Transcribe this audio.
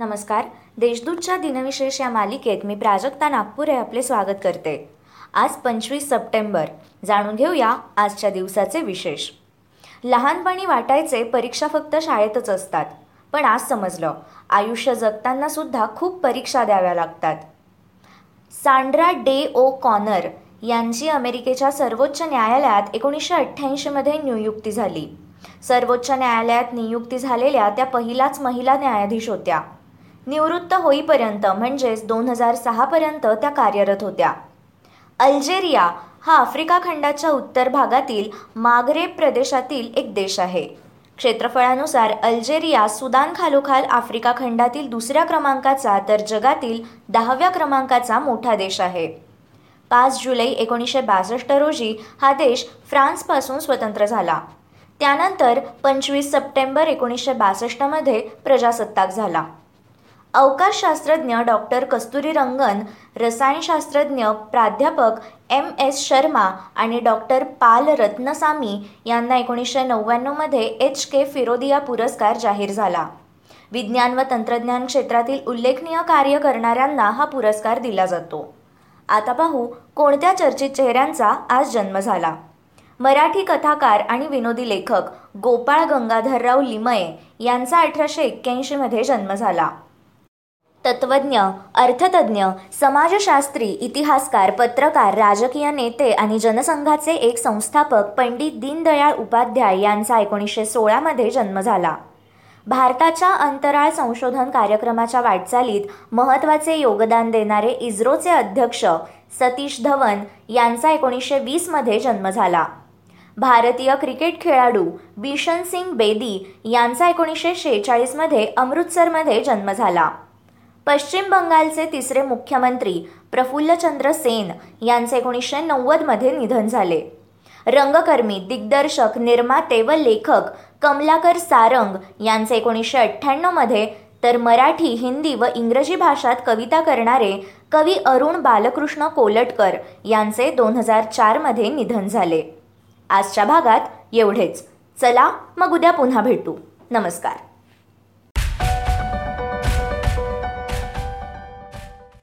नमस्कार. देशदूतच्या दिनविशेष या मालिकेत मी प्राजक्ता नागपुरे आपले स्वागत करते. आज पंचवीस सप्टेंबर. जाणून घेऊया आजच्या दिवसाचे विशेष. लहानपणी वाटायचे परीक्षा फक्त शाळेतच असतात. पण आज समजलं. आयुष्य जगताना सुद्धा खूप परीक्षा द्याव्या लागतात. सांड्रा डे ओ कॉनर यांची अमेरिकेच्या सर्वोच्च न्यायालयात एकोणीसशे अठ्ठ्याऐंशीमध्ये नियुक्ती झाली. सर्वोच्च न्यायालयात नियुक्ती झालेल्या त्या पहिलाच महिला न्यायाधीश होत्या. निवृत्त होईपर्यंत म्हणजेच दोन हजार सहापर्यंत त्या कार्यरत होत्या. अल्जेरिया हा आफ्रिका खंडाच्या उत्तर भागातील मागरेब प्रदेशातील एक देश आहे. क्षेत्रफळानुसार अल्जेरिया सुदान खालोखाल आफ्रिका खंडातील दुसऱ्या क्रमांकाचा तर जगातील दहाव्या क्रमांकाचा मोठा देश आहे. पाच जुलै एकोणीसशे बासष्ट रोजी हा देश फ्रान्सपासून स्वतंत्र झाला. त्यानंतर पंचवीस सप्टेंबर एकोणीसशे बासष्टमध्ये प्रजासत्ताक झाला. अवकाशशास्त्रज्ञ डॉक्टर कस्तुरी रंगन रसायनशास्त्रज्ञ प्राध्यापक एम एस शर्मा आणि डॉक्टर पाल रत्नसामी यांना एकोणीसशे नव्याण्णवमध्ये एच के फिरोदिया पुरस्कार जाहीर झाला. विज्ञान व तंत्रज्ञान क्षेत्रातील उल्लेखनीय कार्य करणाऱ्यांना हा पुरस्कार दिला जातो. आता पाहू कोणत्या चर्चित चेहऱ्यांचा आज जन्म झाला. मराठी कथाकार आणि विनोदी लेखक गोपाळ गंगाधरराव लिमये यांचा अठराशे एक्क्याऐंशीमध्ये जन्म झाला. तत्वज्ञ अर्थतज्ञ समाजशास्त्री इतिहासकार पत्रकार राजकीय नेते आणि जनसंघाचे एक संस्थापक पंडित दीनदयाळ उपाध्याय यांचा एकोणीसशे सोळामध्ये जन्म झाला. भारताच्या अंतराळ संशोधन कार्यक्रमाच्या वाटचालीत महत्त्वाचे योगदान देणारे इस्रोचे अध्यक्ष सतीश धवन यांचा एकोणीसशे वीसमध्ये जन्म झाला. भारतीय क्रिकेट खेळाडू बिशन सिंग बेदी यांचा एकोणीसशे शेहेचाळीसमध्ये अमृतसरमध्ये जन्म झाला. पश्चिम बंगालचे तिसरे मुख्यमंत्री प्रफुल्लचंद्र सेन यांचे एकोणीसशे नव्वदमध्ये निधन झाले. रंगकर्मी दिग्दर्शक निर्माते व लेखक कमलाकर सारंग यांचे एकोणीसशे अठ्ठ्याण्णवमध्ये तर मराठी हिंदी व इंग्रजी भाषात कविता करणारे कवी अरुण बालकृष्ण कोलटकर यांचे दोन हजार चारमध्ये निधन झाले. आजच्या भागात एवढेच. चला मग उद्या पुन्हा भेटू. नमस्कार.